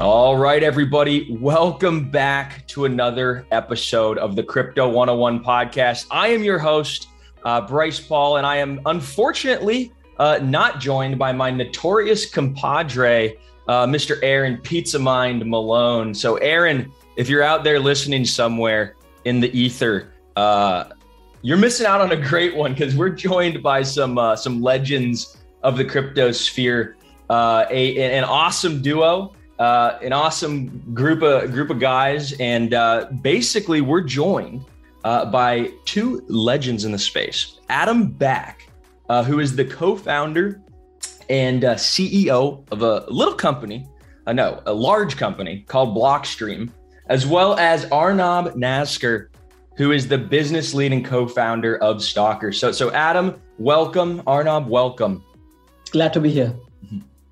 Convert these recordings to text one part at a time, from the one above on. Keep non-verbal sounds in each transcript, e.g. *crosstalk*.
All right, everybody, welcome back to another episode of the Crypto 101 podcast. I am your host, uh, Bryce Paul, and I am unfortunately uh, not joined by my notorious compadre, uh, Mr. Aaron Pizza Mind Malone. So, Aaron, if you're out there listening somewhere in the ether, uh, you're missing out on a great one because we're joined by some uh, some legends of the crypto sphere, uh, a, an awesome duo uh, an awesome group of group of guys, and uh, basically we're joined uh, by two legends in the space. Adam Back, uh, who is the co-founder and uh, CEO of a little company, uh, no, a large company called Blockstream, as well as Arnab Naskar, who is the business leading co-founder of Stokr. So, so Adam, welcome. Arnab, welcome. Glad to be here.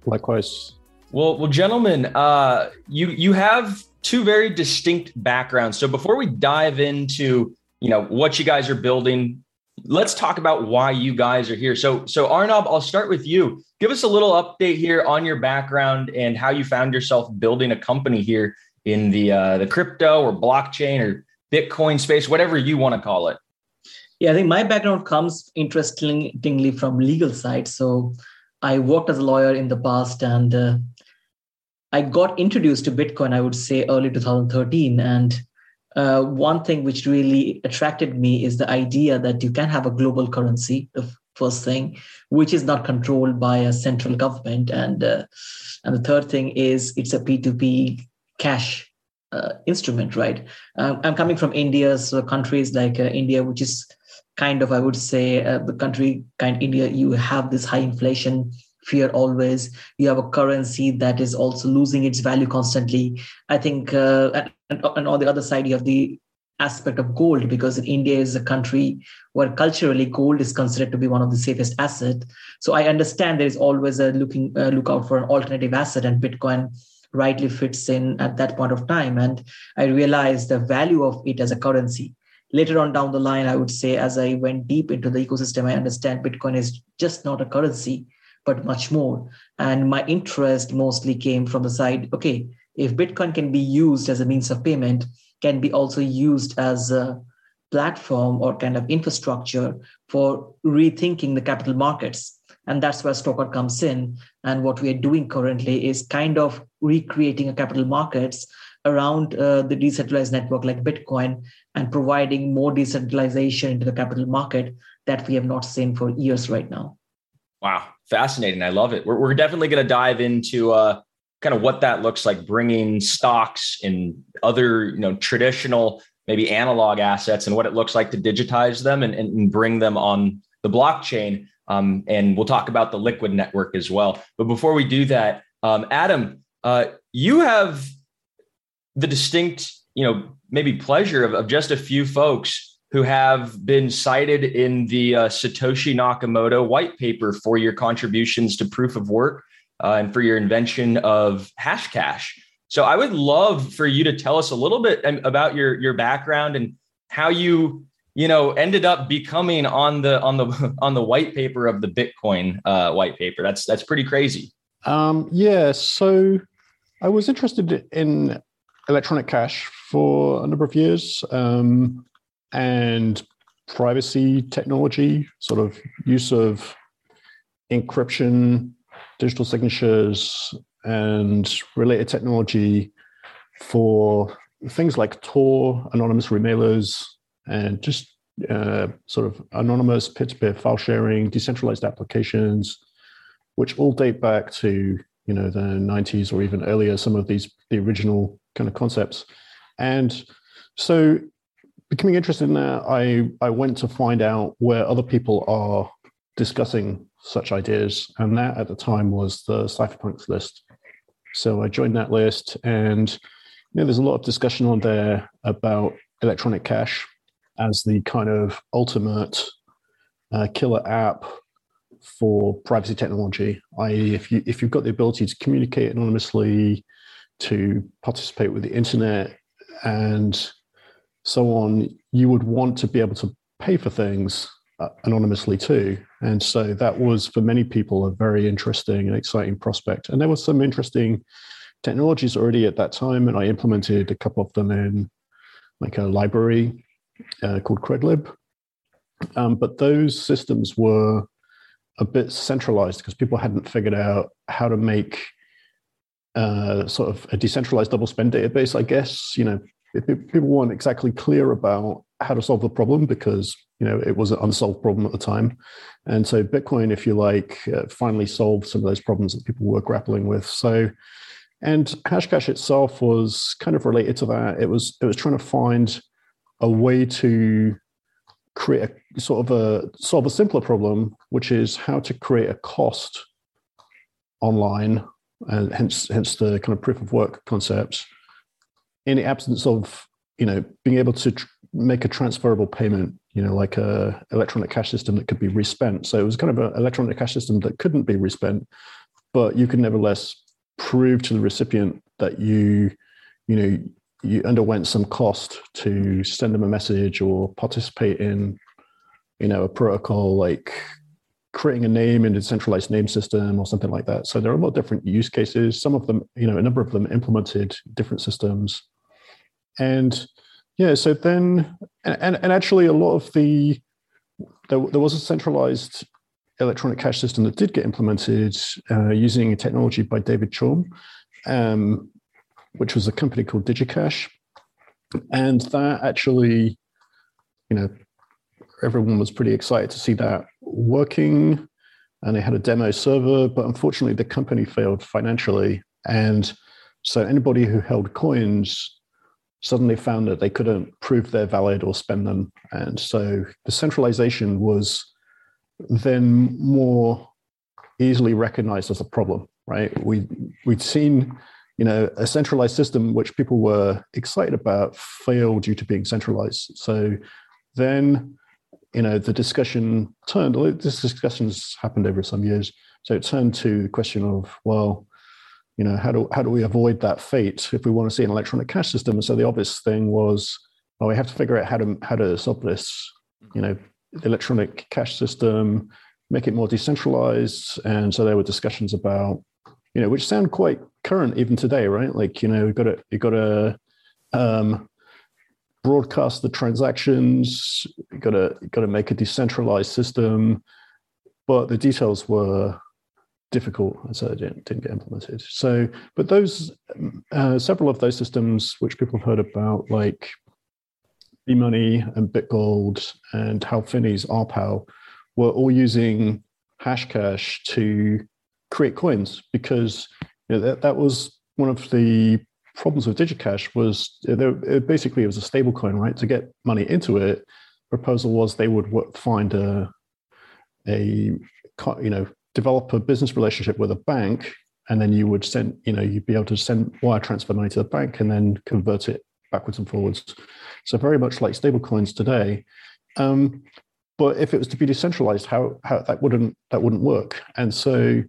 Likewise. Well, well, gentlemen, uh, you you have two very distinct backgrounds. So before we dive into you know what you guys are building, let's talk about why you guys are here. So so Arnab, I'll start with you. Give us a little update here on your background and how you found yourself building a company here in the uh, the crypto or blockchain or Bitcoin space, whatever you want to call it. Yeah, I think my background comes interestingly from legal side. So I worked as a lawyer in the past and uh, I got introduced to Bitcoin, I would say early 2013. And uh, one thing which really attracted me is the idea that you can have a global currency, the first thing, which is not controlled by a central government. And, uh, and the third thing is it's a P2P cash uh, instrument, right? Um, I'm coming from India, so countries like uh, India, which is kind of, I would say, uh, the country kind India, you have this high inflation fear always. You have a currency that is also losing its value constantly. I think uh, and, and on the other side you have the aspect of gold because india is a country where culturally gold is considered to be one of the safest asset. So i understand there is always a looking uh, lookout for an alternative asset and bitcoin rightly fits in at that point of time. And i realized the value of it as a currency. Later on down the line i would say as i went deep into the ecosystem i understand bitcoin is just not a currency but much more. And my interest mostly came from the side okay, if Bitcoin can be used as a means of payment, can be also used as a platform or kind of infrastructure for rethinking the capital markets. And that's where Stokr comes in. And what we are doing currently is kind of recreating a capital markets around uh, the decentralized network like Bitcoin and providing more decentralization into the capital market that we have not seen for years right now. Wow, fascinating. I love it. We're, we're definitely going to dive into uh, kind of what that looks like, bringing stocks and other, you know, traditional, maybe analog assets and what it looks like to digitize them and, and bring them on the blockchain. Um, and we'll talk about the liquid network as well. But before we do that, um, Adam, uh, you have the distinct, you know, maybe pleasure of, of just a few folks who have been cited in the uh, Satoshi Nakamoto white paper for your contributions to proof of work uh, and for your invention of Hashcash. So I would love for you to tell us a little bit about your your background and how you you know ended up becoming on the on the *laughs* on the white paper of the Bitcoin uh, white paper. That's that's pretty crazy. Um, yeah, so I was interested in electronic cash for a number of years. Um, and privacy technology, sort of use of encryption, digital signatures, and related technology for things like Tor, anonymous remailers, and just uh, sort of anonymous peer-to-peer file sharing, decentralized applications, which all date back to you know the 90s or even earlier. Some of these the original kind of concepts, and so becoming interested in that, I, I went to find out where other people are discussing such ideas. And that at the time was the cypherpunks list. So I joined that list and you know, there's a lot of discussion on there about electronic cash as the kind of ultimate uh, killer app for privacy technology. I.e., if you if you've got the ability to communicate anonymously, to participate with the internet, and so on, you would want to be able to pay for things uh, anonymously too. And so that was for many people a very interesting and exciting prospect. And there were some interesting technologies already at that time, and I implemented a couple of them in like a library uh, called CredLib. Um, but those systems were a bit centralized because people hadn't figured out how to make uh, sort of a decentralized double spend database. I guess you know people weren't exactly clear about how to solve the problem because you know it was an unsolved problem at the time. And so bitcoin if you like uh, finally solved some of those problems that people were grappling with. So and hashcash itself was kind of related to that. It was it was trying to find a way to create a sort of a solve a simpler problem which is how to create a cost online and hence hence the kind of proof of work concepts in the absence of you know being able to tr- make a transferable payment you know like a electronic cash system that could be respent. So it was kind of an electronic cash system that couldn't be respent but you could nevertheless prove to the recipient that you you know you underwent some cost to send them a message or participate in you know a protocol like creating a name in a decentralized name system or something like that. So there are a lot of different use cases some of them you know a number of them implemented different systems and yeah, so then, and, and actually, a lot of the, there, there was a centralized electronic cash system that did get implemented uh, using a technology by David Chaum, um, which was a company called DigiCash. And that actually, you know, everyone was pretty excited to see that working. And they had a demo server, but unfortunately, the company failed financially. And so anybody who held coins suddenly found that they couldn't prove they're valid or spend them. And so the centralization was then more easily recognized as a problem, right? We we'd seen, you know, a centralized system which people were excited about fail due to being centralized. So then, you know, the discussion turned. This discussions happened over some years. So it turned to the question of, well, you know, how do how do we avoid that fate if we want to see an electronic cash system? And so the obvious thing was, well, we have to figure out how to how to solve this, you know, electronic cash system, make it more decentralized. And so there were discussions about, you know, which sound quite current even today, right? Like, you know, you've got to you got to um, broadcast the transactions, you've got to you've got to make a decentralized system, but the details were difficult, so it didn't, didn't, get implemented. So, but those uh, several of those systems which people have heard about, like B-Money and BitGold and Hal Finney's RPow, were all using Hashcash to create coins because you know, that, that was one of the problems with DigiCash was it basically it was a stable coin, right? To get money into it, proposal was they would find a a you know develop a business relationship with a bank and then you would send you know you'd be able to send wire transfer money to the bank and then convert it backwards and forwards. So very much like stablecoins today. Um, but if it was to be decentralized how, how that wouldn't that wouldn't work. And so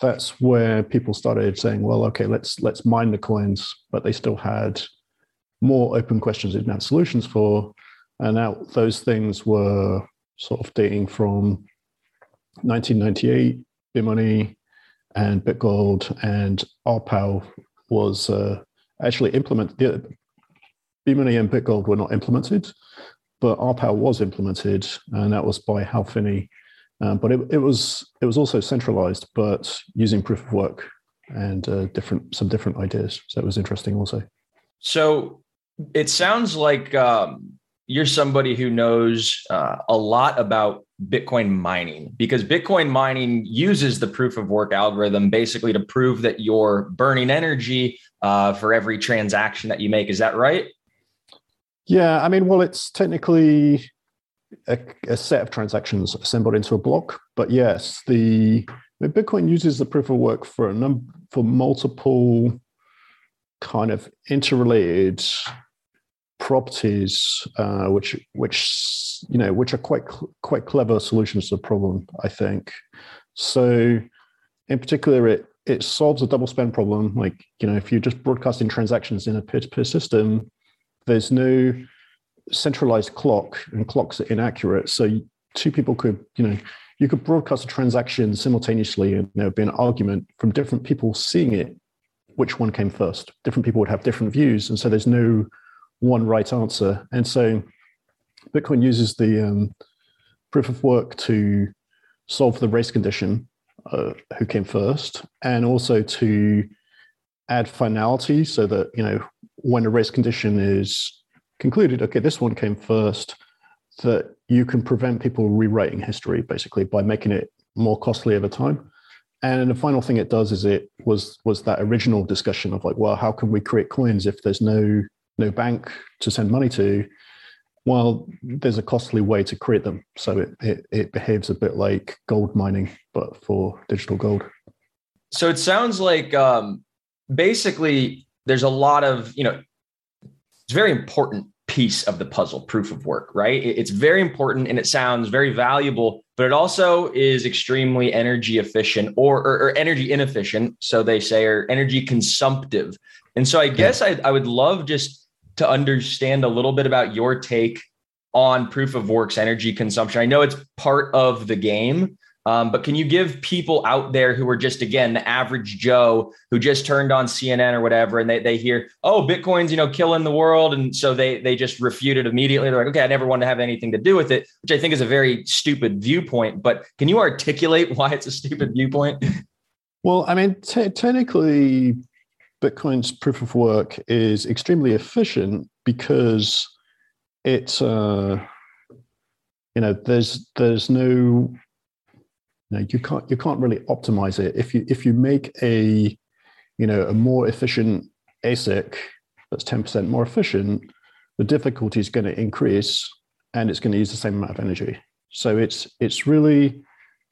that's where people started saying well okay let's let's mine the coins but they still had more open questions they didn't have solutions for. And now those things were sort of dating from 1998 B-Money and BitGold and RPow was uh, actually implemented. B-Money and BitGold were not implemented, but RPow was implemented, and that was by Hal Finney. Um, but it, it, was it was also centralized, but using proof of work and uh, different some different ideas. So it was interesting also. So it sounds like um, you're somebody who knows uh, a lot about Bitcoin mining because Bitcoin mining uses the proof of work algorithm basically to prove that you're burning energy uh, for every transaction that you make. Is that right? Yeah, I mean, well, it's technically a, a set of transactions assembled into a block, but yes, the Bitcoin uses the proof of work for a number for multiple kind of interrelated properties, uh, which which you know which are quite quite clever solutions to the problem. I think so. In particular, it it solves a double spend problem. Like you know, if you're just broadcasting transactions in a peer-to-peer system, there's no centralized clock, and clocks are inaccurate. So two people could you know you could broadcast a transaction simultaneously, and there would be an argument from different people seeing it which one came first. Different people would have different views, and so there's no one right answer. And so Bitcoin uses the um, proof of work to solve the race condition, uh, who came first, and also to add finality so that you know when a race condition is concluded, okay, this one came first, that you can prevent people rewriting history basically by making it more costly over time. And the final thing it does is it was was that original discussion of like, well, how can we create coins if there's no no bank to send money to? Well, there's a costly way to create them. So it, it, it behaves a bit like gold mining, but for digital gold. So it sounds like um, basically there's a lot of, you know, it's very important piece of the puzzle proof of work right it's very important and it sounds very valuable but it also is extremely energy efficient or, or, or energy inefficient so they say or energy consumptive and so i guess I, I would love just to understand a little bit about your take on proof of works energy consumption i know it's part of the game um, but can you give people out there who are just again the average Joe who just turned on CNN or whatever, and they, they hear, oh, Bitcoin's you know killing the world, and so they they just refute it immediately. They're like, okay, I never want to have anything to do with it, which I think is a very stupid viewpoint. But can you articulate *laughs* why it's a stupid viewpoint? Well, I mean, t- technically, Bitcoin's proof of work is extremely efficient because it's uh, you know there's there's no know, you can't you can't really optimize it. If you if you make a you know a more efficient ASIC that's 10% more efficient, the difficulty is going to increase and it's going to use the same amount of energy. So it's it's really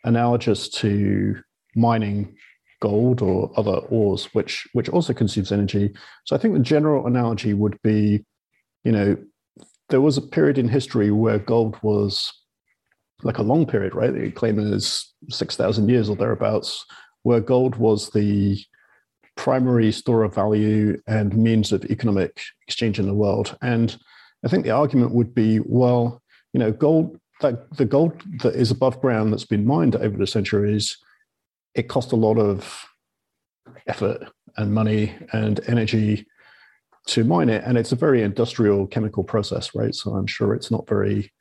analogous to mining gold or other ores, which which also consumes energy. So I think the general analogy would be, you know, there was a period in history where gold was like a long period, right? They claim is 6,000 years or thereabouts, where gold was the primary store of value and means of economic exchange in the world. And I think the argument would be, well, you know, gold, that the gold that is above ground that's been mined over the centuries, it cost a lot of effort and money and energy to mine it. And it's a very industrial chemical process, right? So I'm sure it's not very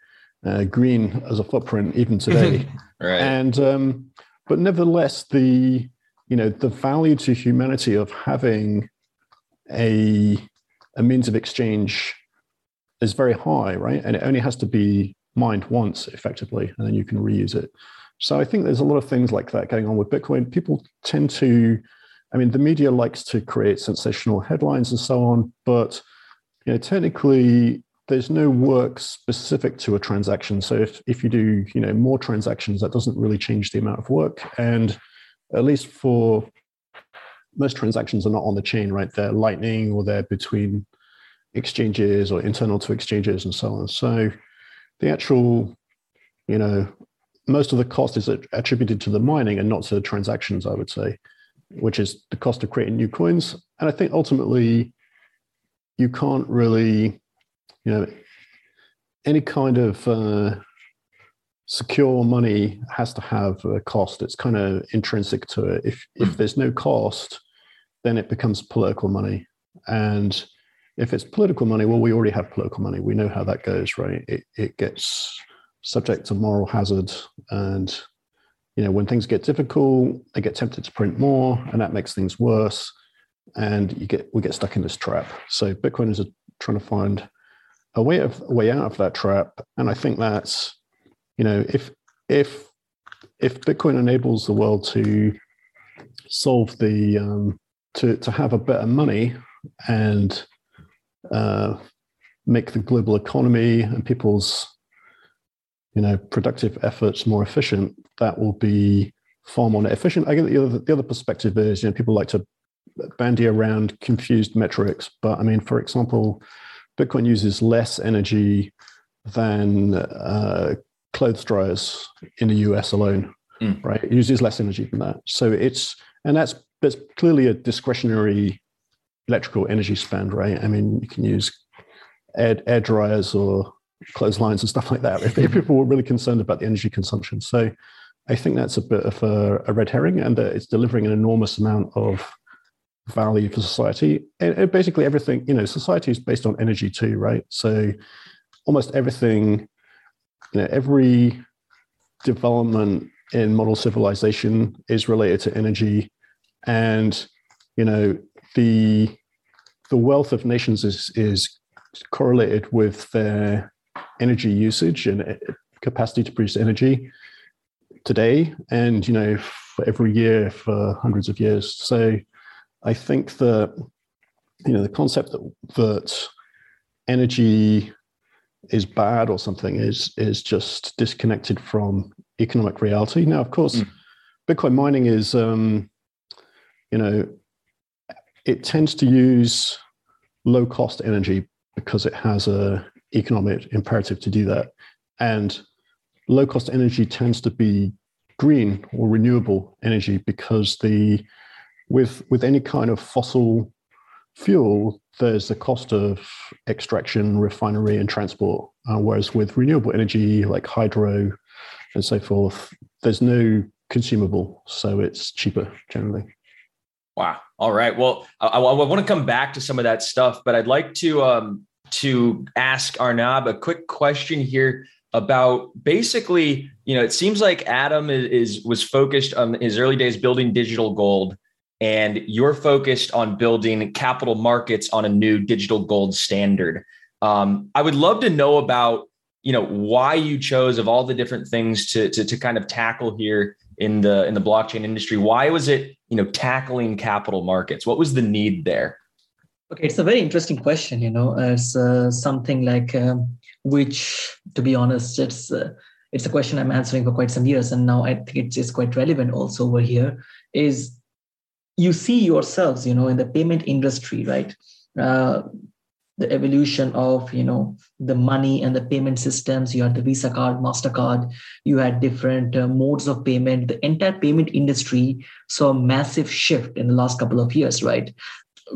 uh, green as a footprint even today. *laughs* right. And um, but nevertheless, the you know the value to humanity of having a a means of exchange is very high, right? And it only has to be mined once effectively, and then you can reuse it. So I think there's a lot of things like that going on with Bitcoin. People tend to, I mean, the media likes to create sensational headlines and so on, but you know, technically there's no work specific to a transaction. So if, if you do, you know, more transactions, that doesn't really change the amount of work. And at least for most transactions are not on the chain, right? They're lightning or they're between exchanges or internal to exchanges and so on. So the actual, you know, most of the cost is attributed to the mining and not to the transactions, I would say, which is the cost of creating new coins. And I think ultimately you can't really you know, any kind of uh, secure money has to have a cost. It's kind of intrinsic to it. If if hmm. there's no cost, then it becomes political money. And if it's political money, well, we already have political money. We know how that goes, right? It it gets subject to moral hazard, and you know when things get difficult, they get tempted to print more, and that makes things worse. And you get we get stuck in this trap. So Bitcoin is trying to find a way of a way out of that trap. And I think that's, you know, if if if Bitcoin enables the world to solve the um, to to have a better money and uh, make the global economy and people's you know productive efforts more efficient, that will be far more efficient. I get the other the other perspective is you know people like to bandy around confused metrics, but I mean, for example, Bitcoin uses less energy than uh, clothes dryers in the US alone, mm. right? It uses less energy than that. So it's, and that's, that's clearly a discretionary electrical energy spend, right? I mean, you can use air, air dryers or clotheslines and stuff like that if, if, people were really concerned about the energy consumption. So I think that's a bit of a, a red herring and that it's delivering an enormous amount of value for society. And basically, everything, you know, society is based on energy too, right? So almost everything, you know, every development in model civilization is related to energy. And, you know, the the wealth of nations is is correlated with their energy usage and uh, capacity to produce energy today and you know for every year for hundreds of years so i think that you know the concept that that energy is bad or something is is just disconnected from economic reality now of course mm. bitcoin mining is um you know it tends to use low cost energy because it has a economic imperative to do that. And low cost energy tends to be green or renewable energy because the with with any kind of fossil fuel, there's the cost of extraction, refinery, and transport. Uh, whereas with renewable energy like hydro and so forth, there's no consumable, so it's cheaper generally. Wow. All right. Well, I, I, I want to come back to some of that stuff, but I'd like to um, to ask Arnab a quick question here about basically, you know, it seems like Adam is, is was focused on his early days building digital gold, and you're focused on building capital markets on a new digital gold standard. Um, I would love to know about you know why you chose of all the different things to, to to kind of tackle here in the in the blockchain industry why was it you know tackling capital markets what was the need there okay it's a very interesting question you know it's uh, something like um, which to be honest it's uh, it's a question i'm answering for quite some years and now i think it's, it's quite relevant also over here is you see yourselves you know in the payment industry right? Uh, the evolution of you know the money and the payment systems you had the visa card mastercard you had different uh, modes of payment. The entire payment industry saw a massive shift in the last couple of years right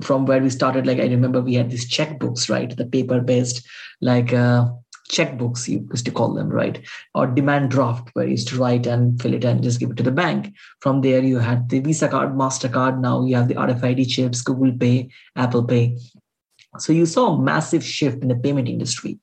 from where we started like i remember we had these checkbooks right? The paper based like uh, checkbooks you used to call them right? Or demand draft where you used to write and fill it and just give it to the bank. From there you had the visa card mastercard. Now you have the rfid chips google pay apple pay. So you saw a massive shift in the payment industry.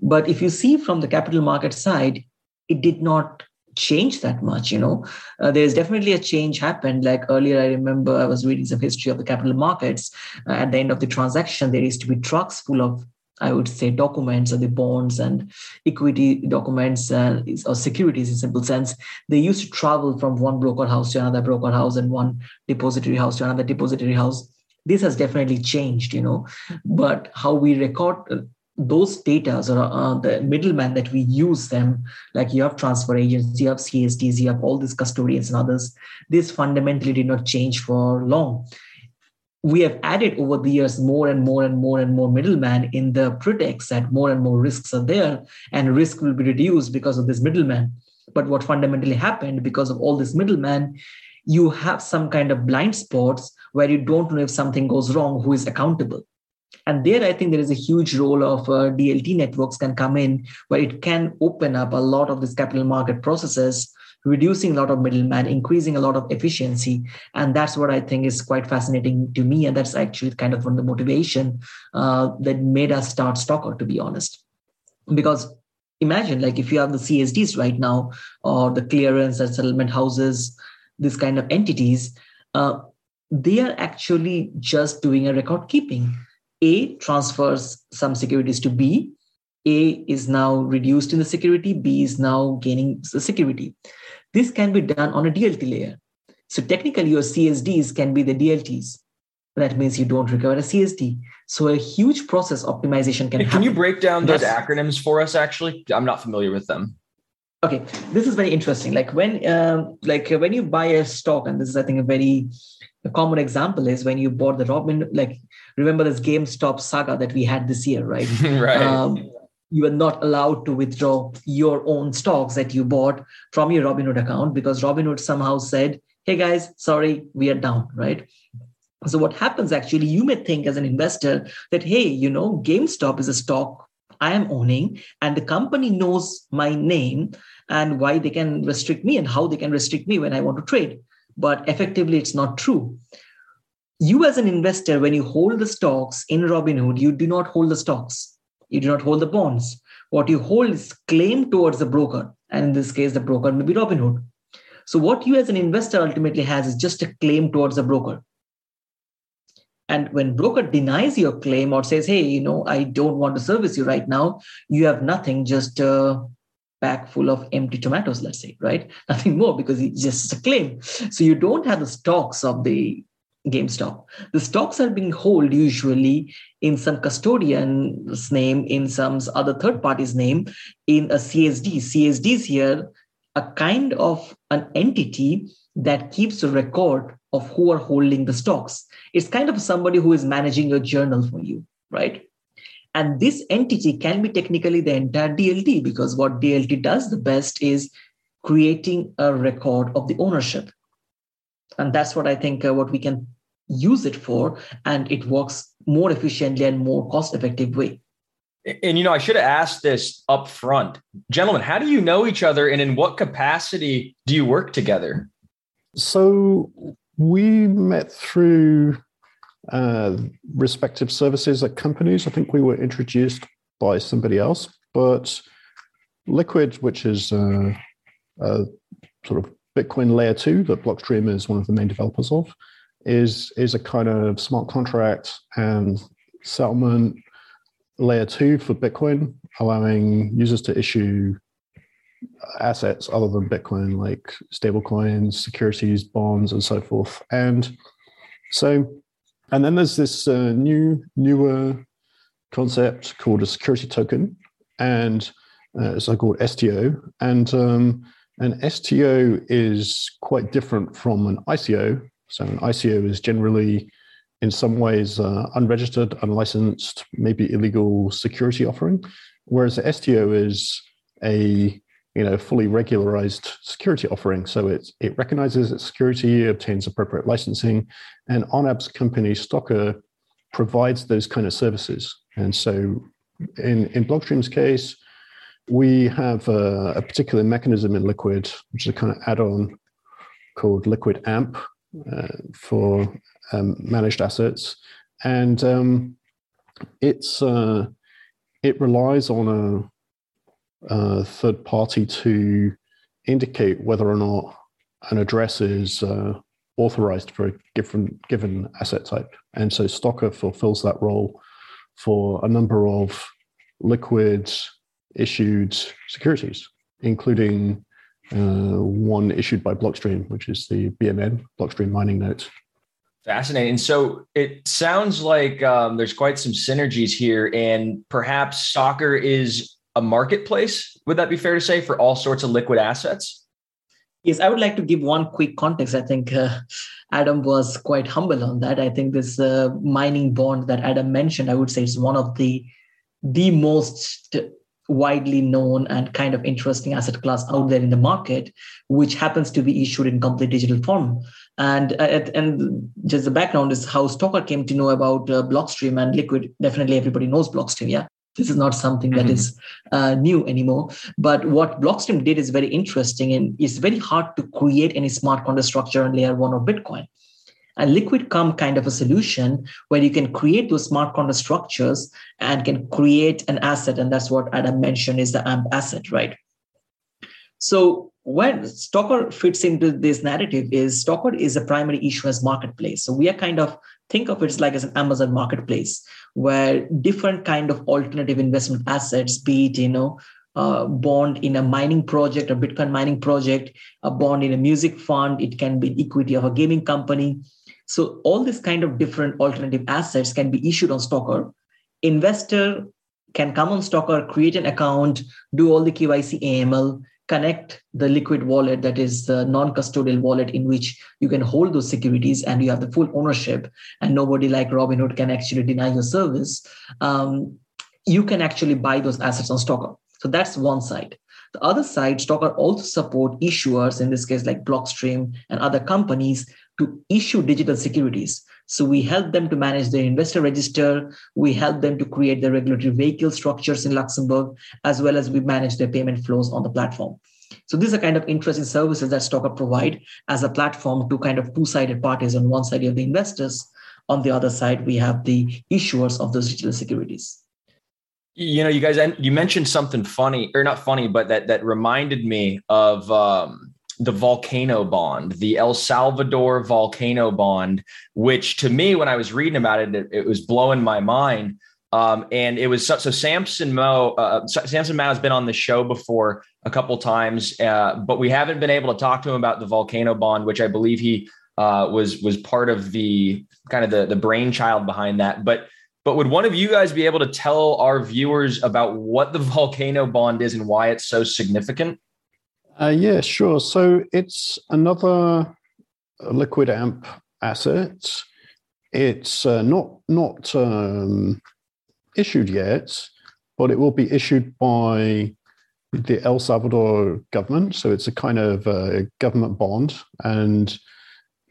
But if you see from the capital market side, it did not change that much you know? Uh, there's definitely a change happened. Like earlier i remember i was reading some history of the capital markets. Uh, at the end of the transaction there used to be trucks full of i would say documents or the bonds and equity documents uh, or securities in simple sense. They used to travel from one broker house to another broker house and one depository house to another depository house. This has definitely changed you know? But how we record those data or uh, the middleman that we use them. Like you have transfer agents you have csds you have all these custodians and others. This fundamentally did not change for long. We have added over the years more and more and more and more middleman in the pretext that more and more risks are there and risk will be reduced because of this middleman. But what fundamentally happened because of all this middleman you have some kind of blind spots where you don't know if something goes wrong, who is accountable. And there, I think there is a huge role of uh, DLT networks can come in, where it can open up a lot of these capital market processes, reducing a lot of middleman, increasing a lot of efficiency. And that's what I think is quite fascinating to me. And that's actually kind of one of the motivation uh, that made us start Stokr, to be honest. Because imagine like if you have the CSDs right now, or the clearance and settlement houses, this kind of entities, uh, they are actually just doing a record keeping. A transfers some securities to B. A is now reduced in the security. B is now gaining the security. This can be done on a DLT layer. So technically, your CSDs can be the DLTs. That means you don't recover a CSD. So a huge process optimization can. Happen. Can happen. you break down those acronyms for us? Actually, I'm not familiar with them okay this is very interesting like when um, like when you buy a stock and this is i think a very common example is when you bought the robin like remember this gamestop saga that we had this year right *laughs* right um, you were not allowed to withdraw your own stocks that you bought from your robinhood account because robinhood somehow said hey guys sorry we are down right so what happens actually you may think as an investor that hey you know gamestop is a stock I am owning, and the company knows my name and why they can restrict me and how they can restrict me when I want to trade. But effectively, it's not true. You as an investor, when you hold the stocks in Robinhood, you do not hold the stocks. You do not hold the bonds. What you hold is claim towards the broker. And in this case, the broker may be Robinhood. So what you as an investor ultimately has is just a claim towards the broker. And when broker denies your claim or says, hey, you know, I don't want to service you right now, you have nothing, just a bag full of empty tomatoes, let's say, right? *laughs* Nothing more because it's just a claim. So you don't have the stocks of the GameStop. The stocks are being held usually in some custodian's name, in some other third party's name, in a CSD. CSD is here a kind of an entity that keeps a record of who are holding the stocks. It's kind of somebody who is managing your journal for you, right? And this entity can be technically the entire DLT because what DLT does the best is creating a record of the ownership. And that's what I think uh, what we can use it for and it works more efficiently and more cost effective way. And you know i should have asked this up front gentlemen how do you know each other and in what capacity do you work together? So we met through uh, respective services at companies. I think we were introduced by somebody else but liquid which is uh, a sort of bitcoin layer 2 that blockstream is one of the main developers of is is a kind of smart contract and settlement layer two for Bitcoin, allowing users to issue assets other than Bitcoin, like stablecoins, securities, bonds, and so forth. And so, and then there's this uh, new newer concept called a security token, and uh, it's called STO. And um, an STO is quite different from an ICO so an ICO is generally, in some ways, uh, unregistered, unlicensed, maybe illegal security offering, whereas the STO is a you know fully regularized security offering. So it it recognizes its security, obtains appropriate licensing, and Arnab's company Stokr provides those kind of services. And so in in Blockstream's case, we have a, a particular mechanism in Liquid, which is a kind of add-on called Liquid AMP, for um, managed assets, and um, it's uh, it relies on a, a, third party to indicate whether or not an address is uh, authorized for a given given asset type, and so Stokr fulfills that role for a number of liquid issued securities, including uh, one issued by Blockstream, which is the BMN Blockstream mining note. Fascinating. So it sounds like um, there's quite some synergies here, and perhaps Stokr is a marketplace. Would that be fair to say for all sorts of liquid assets? Yes, I would like to give one quick context. I think uh, Adam was quite humble on that. I think this uh, mining bond that Adam mentioned, I would say, is one of the the most widely known and kind of interesting asset class out there in the market, which happens to be issued in complete digital form. And uh, and just the background is how Stokr came to know about uh, Blockstream and Liquid. Definitely, everybody knows Blockstream. Yeah, this is not something that mm-hmm. is uh, new anymore. But what Blockstream did is very interesting, and it's very hard to create any smart contract structure on layer one of Bitcoin. And Liquid come kind of a solution where you can create those smart contract structures and can create an asset. And that's what Adam mentioned is the AMP asset, right? So when Stokr fits into this narrative is Stokr is a primary issuance marketplace. So we are kind of think of it like as an Amazon marketplace where different kind of alternative investment assets, be it, you know, uh, bond in a mining project, a Bitcoin mining project, a bond in a music fund, it can be equity of a gaming company, so all these kind of different alternative assets can be issued on Stokr. Investor can come on Stokr, create an account, do all the KYC AML, connect the liquid wallet that is the non-custodial wallet in which you can hold those securities and you have the full ownership and nobody like robinhood can actually deny your service. Um, you can actually buy those assets on stokr so that's one side. The other side stokr also support issuers in this case like blockstream and other companies to issue digital securities. So we help them to manage their investor register. We help them to create the regulatory vehicle structures in Luxembourg, as well as we manage their payment flows on the platform. So these are kind of interesting services that Stokr provide as a platform to kind of two-sided parties. On one side, you have the investors. on the other side, we have the issuers of those digital securities. You know, you guys, you mentioned something funny, or not funny, but that that reminded me of um, the volcano bond, the El Salvador volcano bond, which to me, when I was reading about it, it, it was blowing my mind. Um, and it was so, so Samson Mow, uh, Samson Mow has been on the show before a couple times, uh, but we haven't been able to talk to him about the volcano bond, which I believe he uh, was was part of the kind of the the brainchild behind that. But but would one of you guys be able to tell our viewers about what the *laughs* volcano bond is and why it's so significant? Uh, yeah, sure. So it's another liquid amp asset. It's uh, not not um, issued yet, but it will be issued by the El Salvador government. So it's a kind of uh, government bond, and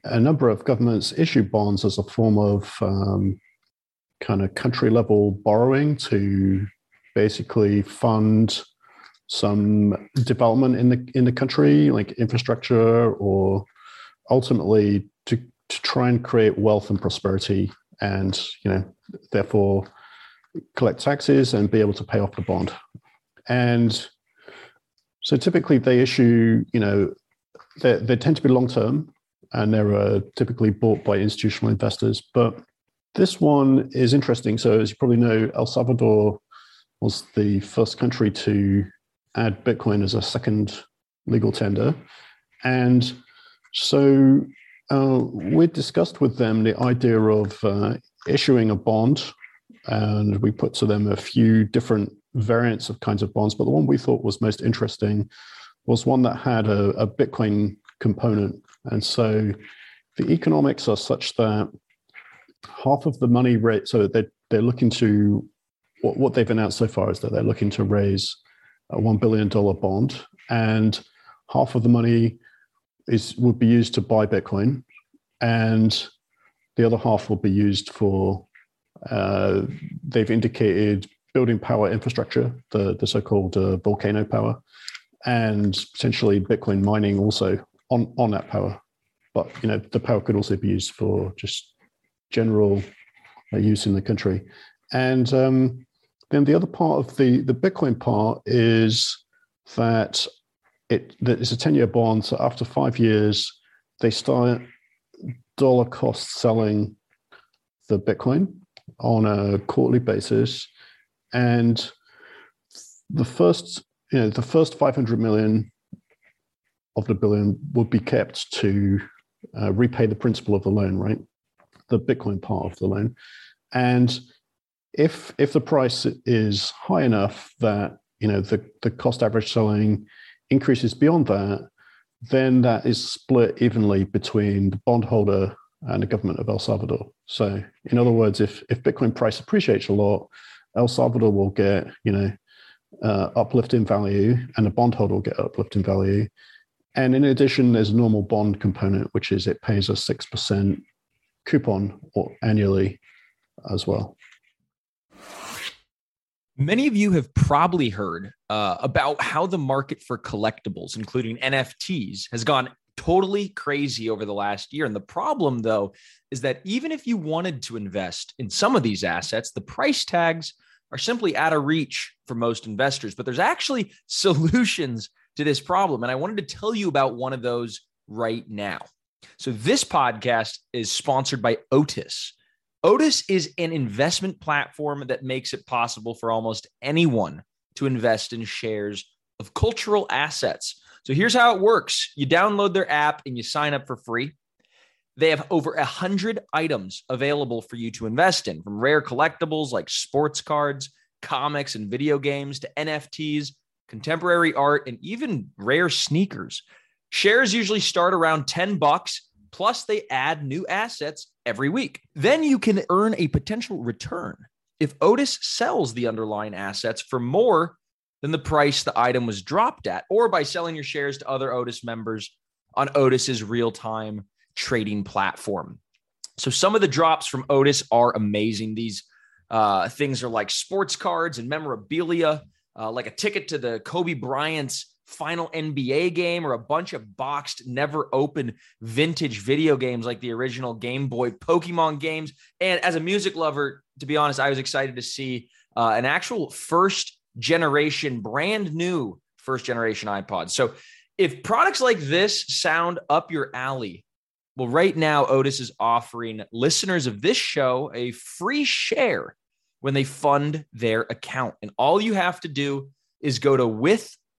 a number of governments issue bonds as a form of um, kind of country level borrowing to basically fund some development in the in the country, like infrastructure, or ultimately to to try and create wealth and prosperity, and you know, therefore collect taxes and be able to pay off the bond. And so typically they issue, you know, they, they tend to be long term and they're uh, typically bought by institutional investors. But this one is interesting. So, as you probably know, El Salvador was the first country to add Bitcoin as a second legal tender. And so uh, we discussed with them the idea of uh, issuing a bond and we put to them a few different variants of kinds of bonds. But the one we thought was most interesting was one that had a, a Bitcoin component. And so the economics are such that half of the money rate, so they're, they're looking to, what, what they've announced so far is that they're looking to raise a $1 billion bond, and half of the money is would be used to buy Bitcoin, and the other half will be used for uh, they've indicated building power infrastructure, the, the so-called uh, volcano power, and potentially Bitcoin mining also on, on that power. But you know, the power could also be used for just general uh, use in the country. And um, then the other part of the the Bitcoin part is that it that it's a ten year bond. So after five years, they start dollar cost selling the Bitcoin on a quarterly basis, and the first, you know, the first 500 million of the billion would be kept to uh, repay the principal of the loan, right? The Bitcoin part of the loan, and if if the price is high enough that you know the the cost average selling increases beyond that, then that is split evenly between the bondholder and the government of El Salvador. So, in other words, if if Bitcoin price appreciates a lot, El Salvador will get you know uh, uplift in value, and the bondholder will get uplift in value. And in addition, there's a normal bond component, which is it pays a six percent coupon annually as well. Many of you have probably heard uh, about how the market for collectibles, including NFTs, has gone totally crazy over the last year. And the problem, though, is that even if you wanted to invest in some of these assets, the price tags are simply out of reach for most investors. But there's actually *laughs* solutions to this problem. And I wanted to tell you about one of those right now. So, this podcast is sponsored by Otis. Otis is an investment platform that makes it possible for almost anyone to invest in shares of cultural assets. So here's how it works you download their app and you sign up for free. They have over a hundred items available for you to invest in, from rare collectibles like sports cards, comics, and video games to NFTs, contemporary art, and even rare sneakers. Shares usually start around 10 bucks, plus they add new assets every week. Then you can earn a potential return if Otis sells the underlying assets for more than the price the item was dropped at, or by selling your shares to other Otis members on Otis's real time trading platform. So some of the drops from Otis are amazing. These uh, things are like sports cards and memorabilia, uh, like a ticket to the Kobe Bryant's final NBA game or a bunch of boxed, never open vintage video games like the original Game Boy Pokemon games. And as a music lover, to be honest, I was excited to see uh, an actual first generation, brand new first generation iPod. So if products like this sound up your alley, well, right now, Otis is offering listeners of this show a free share when they fund their account. And all you have to do is go to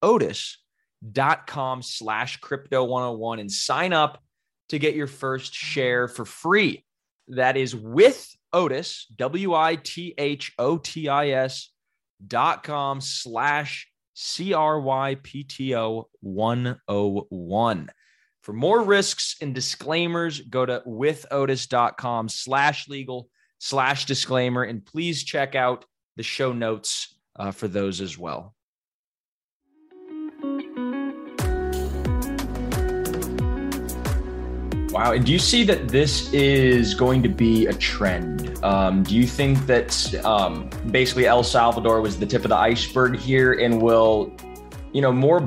withotis.com slash crypto 101 and sign up to get your first share for free. That is with Otis, W I T H O T I S dot com slash C R Y P T O 101. For more risks and disclaimers, go to withotis.com slash legal slash disclaimer. And please check out the show notes uh, for those as well. Wow. And do you see that this is going to be a trend? Um, do you think that um, basically El Salvador was the tip of the iceberg here and will, you know, more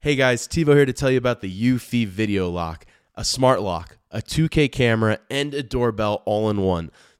Hey guys, TiVo here to tell you about the Eufy Video Lock, a smart lock, a 2K camera, and a doorbell all in one.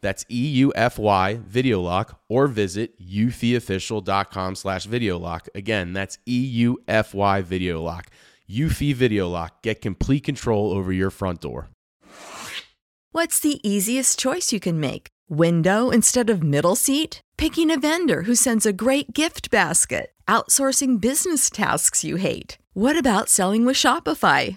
That's E-U-F-Y Video Lock or visit eufyofficial.com slash video lock. Again, that's E-U-F-Y Video Lock. Eufy Video Lock. Get complete control over your front door. What's the easiest choice you can make? Window instead of middle seat? Picking a vendor who sends a great gift basket? Outsourcing business tasks you hate? What about selling with Shopify?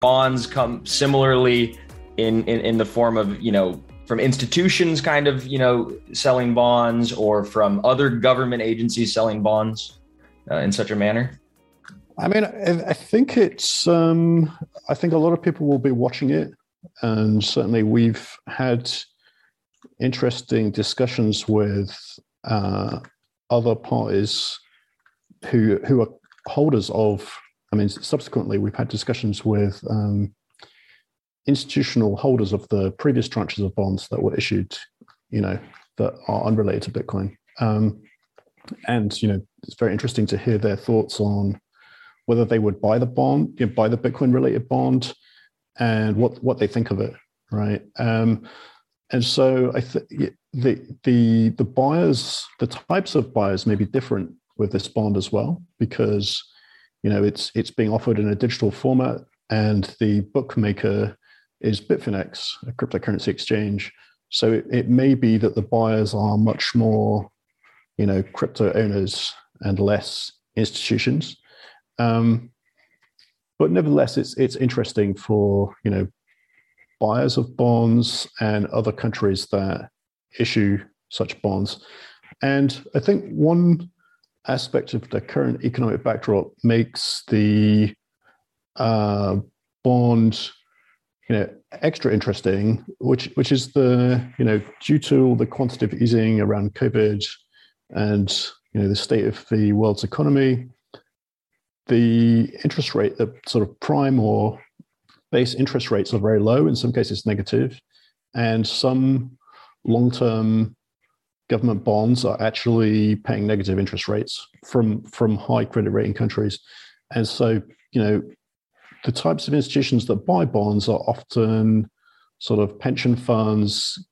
bonds come similarly in, in in the form of you know from institutions kind of you know selling bonds or from other government agencies selling bonds uh, in such a manner? I mean I, think it's um, i think a lot of people will be watching it. And certainly we've had interesting discussions with uh, other parties who who are holders of I mean, subsequently, we've had discussions with um, institutional holders of the previous tranches of bonds that were issued, you know, that are unrelated to Bitcoin. Um, and you know, it's very interesting to hear their thoughts on whether they would buy the bond, you know, buy the Bitcoin related bond, and what what they think of it, right? Um, and so I think the the the buyers, the types of buyers may be different with this bond as well, because you know it's it's being offered in a digital format, and the bookmaker is Bitfinex, a cryptocurrency exchange. So it, it may be that the buyers are much more, you know, crypto owners and less institutions. Um, but nevertheless, it's it's interesting for you know buyers of bonds and other countries that issue such bonds. And I think one aspect of the current economic backdrop makes the uh, bond, you know, extra interesting, which which is the you know due to all the quantitative easing around COVID and you know the state of the world's economy, the interest rate, the sort of prime or base interest rates are very low. In some cases, negative, and some long-term government bonds are actually paying negative interest rates from from high credit rating countries, and so you know the types of institutions that buy bonds are often sort of pension funds,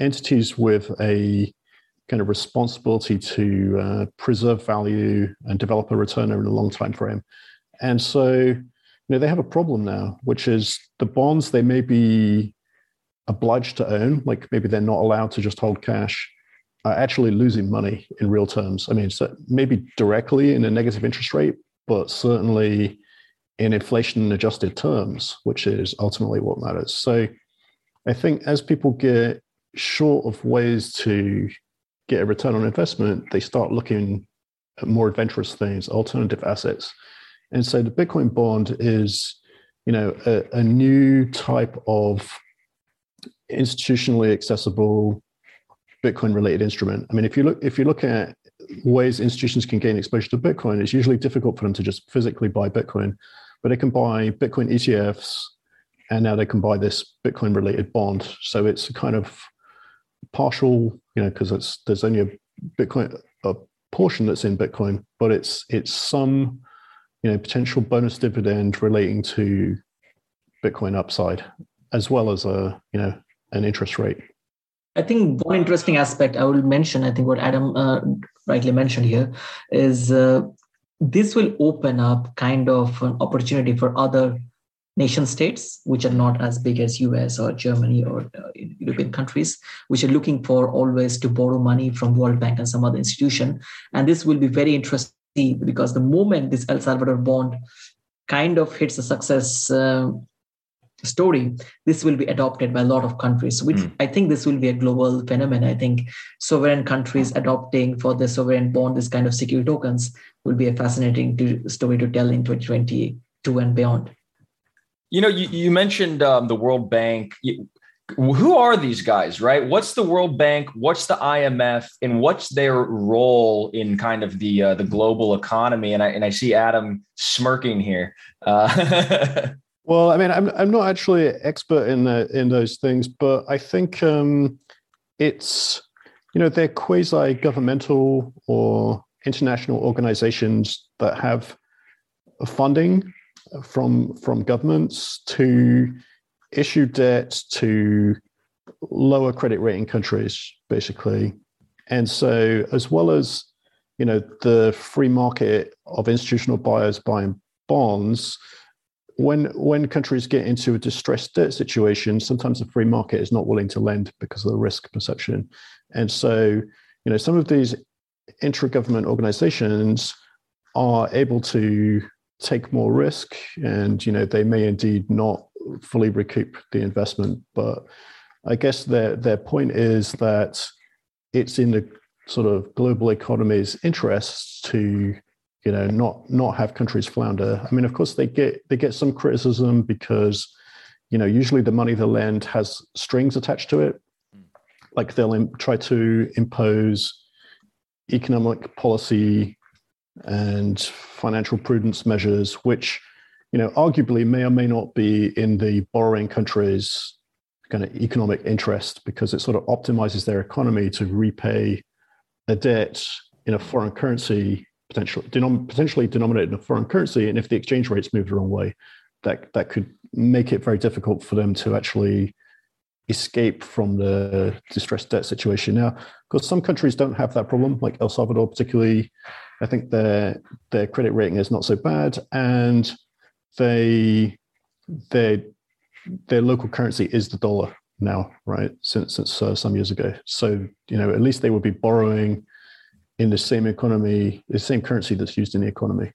entities with a kind of responsibility to uh, preserve value and develop a return over a long time frame. And so, you know, they have a problem now, which is the bonds they may be obliged to own, like maybe they're not allowed to just hold cash, are actually losing money in real terms. I mean, so maybe directly in a negative interest rate, but certainly in inflation adjusted terms, which is ultimately what matters. So I think as people get short of ways to get a return on investment, they start looking at more adventurous things, alternative assets. And so the Bitcoin bond is, you know, a, a new type of institutionally accessible Bitcoin related instrument. I mean, if you look if you look at ways institutions can gain exposure to Bitcoin, it's usually difficult for them to just physically buy Bitcoin but they can buy Bitcoin ETFs, and now they can buy this Bitcoin related bond. So it's kind of partial, you know, because it's there's only a Bitcoin a portion that's in Bitcoin, but it's it's some you know potential bonus dividend relating to Bitcoin upside, as well as a you know an interest rate. I think one interesting aspect I will mention, I think what Adam uh, rightly mentioned here, is uh, this will open up kind of an opportunity for other nation states which are not as big as us or germany or uh, european countries which are looking for always to borrow money from world bank and some other institution and this will be very interesting because the moment this el salvador bond kind of hits a success uh, story, this will be adopted by a lot of countries. Which mm. I think this will be a global phenomenon. I think sovereign countries adopting for the sovereign bond this kind of secure tokens will be a fascinating to, story to tell in 2022 and beyond. You know, you, you mentioned um, the World Bank. Who are these guys, right? What's the World Bank? What's the IMF? And what's their role in kind of the uh, the global economy? And I and I see Adam smirking here. Uh, *laughs* Well, I mean, I'm I'm not actually an expert in the, in those things, but I think um, it's you know they're quasi governmental or international organizations that have funding from from governments to issue debt to lower credit rating countries, basically. And so, as well as you know the free market of institutional buyers buying bonds, when when countries get into a distressed debt situation, sometimes the free market is not willing to lend because of the risk perception, and so you know some of these intra-government organizations are able to take more risk, and you know they may indeed not fully recoup the investment, but I guess their their point is that it's in the sort of global economy's interests to you know not not have countries flounder. I mean of course they get they get some criticism because you know usually the money they lend has strings attached to it. Hmm. Like they'll Im- try to impose economic policy and financial prudence measures which you know arguably may or may not be in the borrowing countries kind of economic interest because it sort of optimizes their economy to repay a debt in a foreign currency, potentially denom- potentially denominated in a foreign currency, and if the exchange rates move the wrong way, that that could make it very difficult for them to actually escape from the distressed debt situation. Now, because some countries don't have that problem, like El Salvador, particularly, I think their their credit rating is not so bad, and they their their local currency is the dollar now, right? Since since uh, some years ago, so you know at least they would be borrowing in the same economy, the same currency that's used in the economy.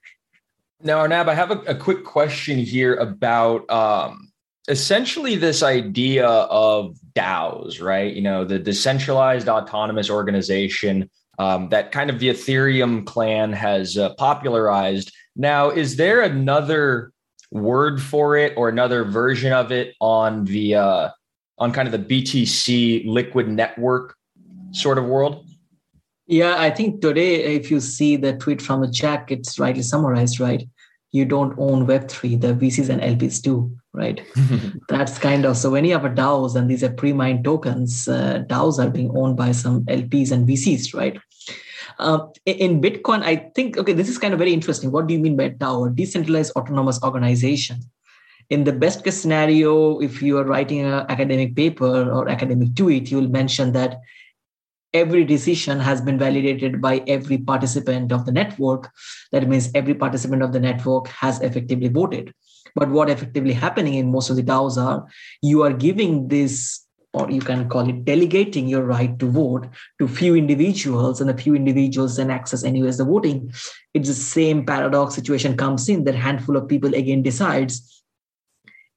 Now, Arnab, I have a, a quick question here about um, essentially this idea of DAOs, right? You know, the decentralized autonomous organization um, that kind of the Ethereum clan has uh, popularized. Now, is there another word for it or another version of it on the uh, on kind of the BTC liquid network sort of world? Yeah, I think today, if you see the tweet from a Jack, it's rightly summarized, right? You don't own Web3, the VCs and LPs do right? *laughs* That's kind of so when you have a DAOs and these are pre-mined tokens, uh, DAOs are being owned by some LPs and VCs, right? Uh, in Bitcoin, I think okay, this is kind of very interesting. What do you mean by DAO? Decentralized autonomous organization. In the best case scenario, if you are writing an academic paper or academic tweet, you will mention that every decision has been validated by every participant of the network. That means every participant of the network has effectively voted. But what effectively happening in most of the DAOs are you are giving this, or you can call it delegating your right to vote to few individuals, and a few individuals then access anyways the voting. It's the same paradox situation comes in that handful of people again decides.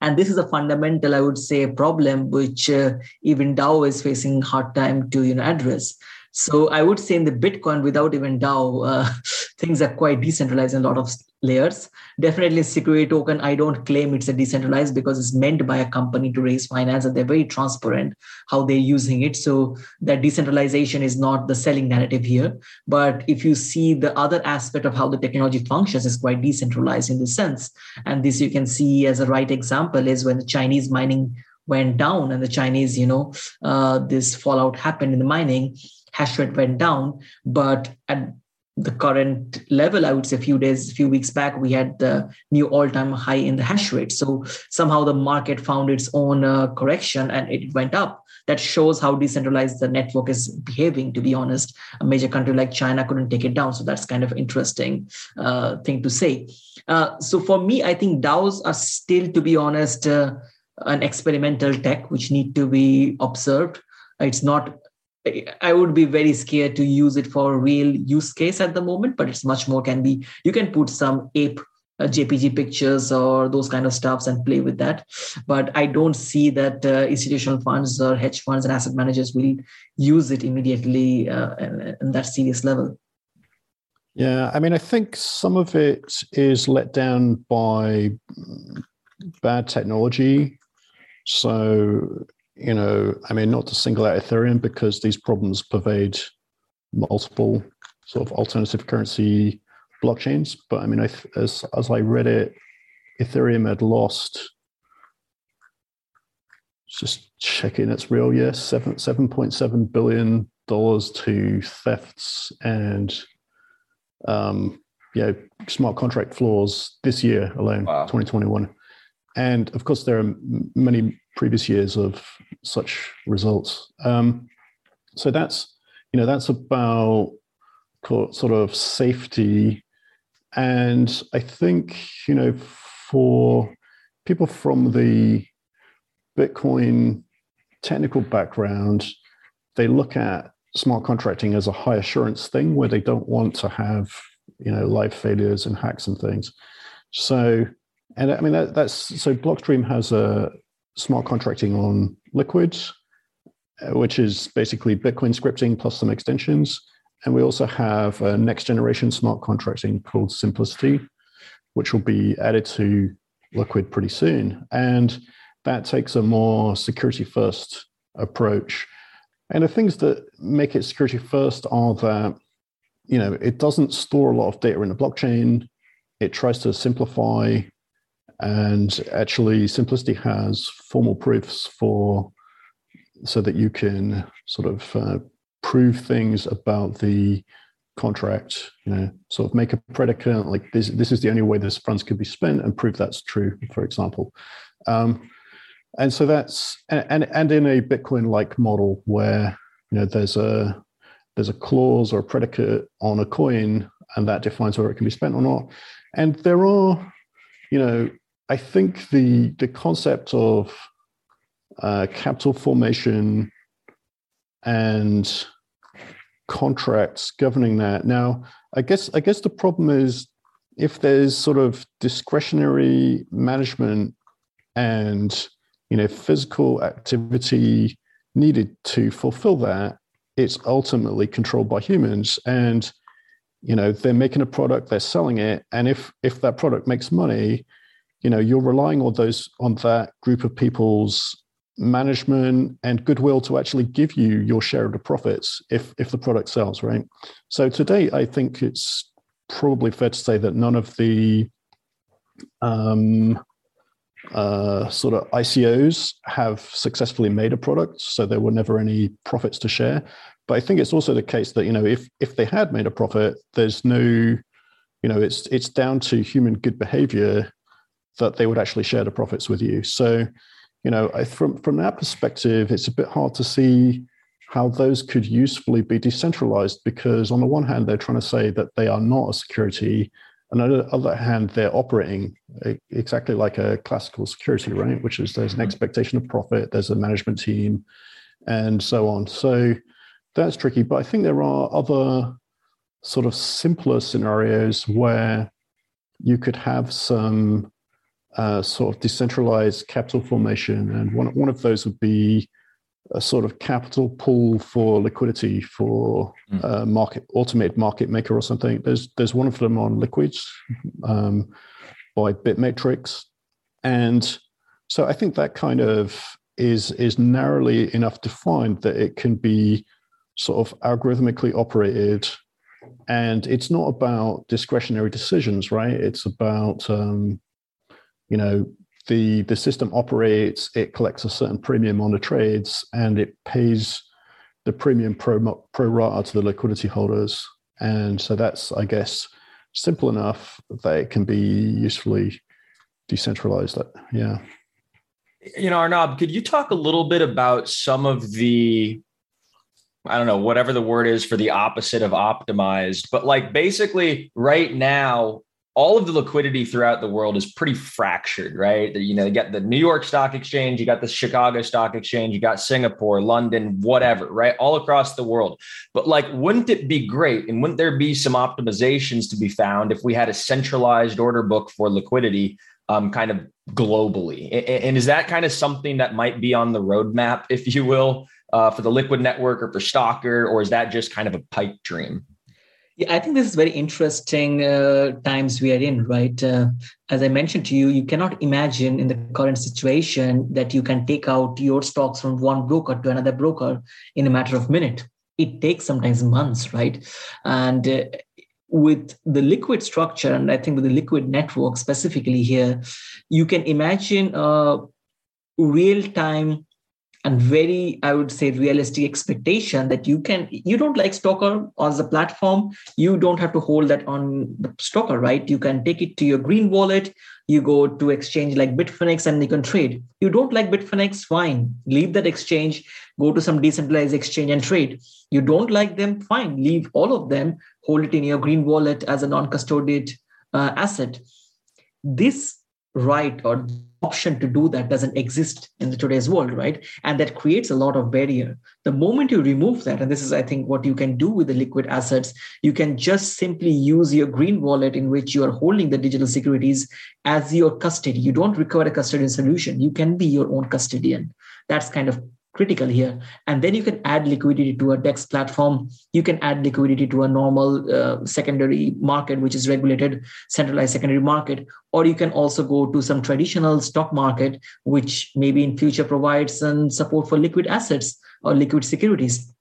And this is a fundamental, I would say, problem which uh, even DAO is facing hard time to you know address. So I would say in the Bitcoin, without even DAO, uh, *laughs* things are quite decentralized in a lot of layers. Definitely security token, I don't claim it's a decentralized because it's meant by a company to raise finance and they're very transparent how they're using it. So that decentralization is not the selling narrative here. But if you see the other aspect of how the technology functions is quite decentralized in this sense. And this you can see as a right example is when the Chinese mining went down and the Chinese, you know, uh, this fallout happened in the mining, hash rate went down. But at the current level i would say a few days a few weeks back we had the new all-time high in the hash rate. So somehow the market found its own uh, correction and it went up. That shows how decentralized the network is behaving to be honest. A major country like china couldn't take it down so that's kind of interesting uh, thing to say. Uh, so for me i think daos are still to be honest uh, an experimental tech which need to be observed. It's not I would be very scared to use it for real use case at the moment, but it's much more can be. You can put some ape uh, JPG pictures or those kind of stuffs and play with that. But I don't see that uh, institutional funds or hedge funds and asset managers will use it immediately uh, in that serious level. Yeah, I mean, I think some of it is let down by bad technology. So you know, I mean, not to single out Ethereum because these problems pervade multiple sort of alternative currency blockchains. But I mean, I, as as I read it, Ethereum had lost. Just checking it's real. Yes, seven seven point seven billion dollars to thefts and um, yeah, smart contract flaws this year alone, wow. 2021. And of course, there are many previous years of such results. Um, so that's you know that's about sort of safety, and I think you know for people from the Bitcoin technical background, they look at smart contracting as a high assurance thing where they don't want to have you know live failures and hacks and things. So and I mean that, that's so Blockstream has a smart contracting on Liquids, uh, which is basically Bitcoin scripting plus some extensions. And we also have a next generation smart contracting called Simplicity, which will be added to Liquid pretty soon. And that takes a more security first approach. And the things that make it security first are that, you know, it doesn't store a lot of data in the blockchain. It tries to simplify and actually, Simplicity has formal proofs for so that you can sort of uh, prove things about the contract, you know, sort of make a predicate like this. This is the only way this funds could be spent, and prove that's true. For example, um, and so that's and and in a Bitcoin-like model where you know there's a there's a clause or a predicate on a coin, and that defines whether it can be spent or not. And there are, you know, I think the the concept of uh, capital formation and contracts governing that. Now, I guess I guess the problem is if there's sort of discretionary management and you know physical activity needed to fulfill that, it's ultimately controlled by humans and you know they're making a product they're selling it and if if that product makes money you know you're relying on those on that group of people's management and goodwill to actually give you your share of the profits if if the product sells right so today i think it's probably fair to say that none of the um, uh, sort of ICOs have successfully made a product, so there were never any profits to share. But I think it's also the case that you know if if they had made a profit, there's no, you know, it's it's down to human good behavior that they would actually share the profits with you. So you know, I, from from that perspective, it's a bit hard to see how those could usefully be decentralized because on the one hand, they're trying to say that they are not a security, and on the other hand, they're operating exactly like a classical security, right? Which is there's an mm-hmm. expectation of profit, there's a management team, and so on. So that's tricky. But I think there are other sort of simpler scenarios where you could have some uh, sort of decentralized capital formation. And one, one of those would be a sort of capital pool for liquidity for mm. uh, market automated market maker or something. There's there's one of them on Liquids um, by Bitmatrix, and so I think that kind of is is narrowly enough defined that it can be sort of algorithmically operated, and it's not about discretionary decisions, right? It's about um, you know the the system operates it collects a certain premium on the trades and it pays the premium pro pro rata to the liquidity holders. And so that's i guess simple enough that it can be usefully decentralized yeah. You know arnab could you talk a little bit about some of the I don't know, whatever the word is for the opposite of optimized, but like basically right now, all of the liquidity throughout the world is pretty fractured, right? You know, you got the New York Stock Exchange, you got the Chicago Stock Exchange, you got Singapore, London, whatever, right? All across the world. But like, wouldn't it be great and wouldn't there be some optimizations to be found if we had a centralized order book for liquidity um, kind of globally? And is that kind of something that might be on the roadmap, if you will, uh, for the Liquid Network or for Stokr, or is that just kind of a pipe dream? Yeah, I think this is very interesting uh, times we are in, right? Uh, as I mentioned to you, you cannot imagine in the current situation that you can take out your stocks from one broker to another broker in a matter of minute. It takes sometimes months, right? And uh, with the liquid structure, and I think with the liquid network specifically here, you can imagine a real-time and very i would say realistic expectation that you can you don't like Stokr as a platform you don't have to hold that on the Stokr right? You can take it to your green wallet you go to exchange like bitfinex and you can trade. You don't like bitfinex fine leave that exchange go to some decentralized exchange and trade. You don't like them fine leave all of them hold it in your green wallet as a non-custodied uh, asset. This right or option to do that doesn't exist in the today's world right? And that creates a lot of barrier. The moment you remove that and this is i think what you can do with the liquid assets you can just simply use your green wallet in which you are holding the digital securities as your custody. You don't require a custodian solution. You can be your own custodian. That's kind of critical here. And then you can add liquidity to a DEX platform. You can add liquidity to a normal uh, secondary market, which is regulated, centralized secondary market. Or you can also go to some traditional stock market, which maybe in future provides some support for liquid assets or liquid securities.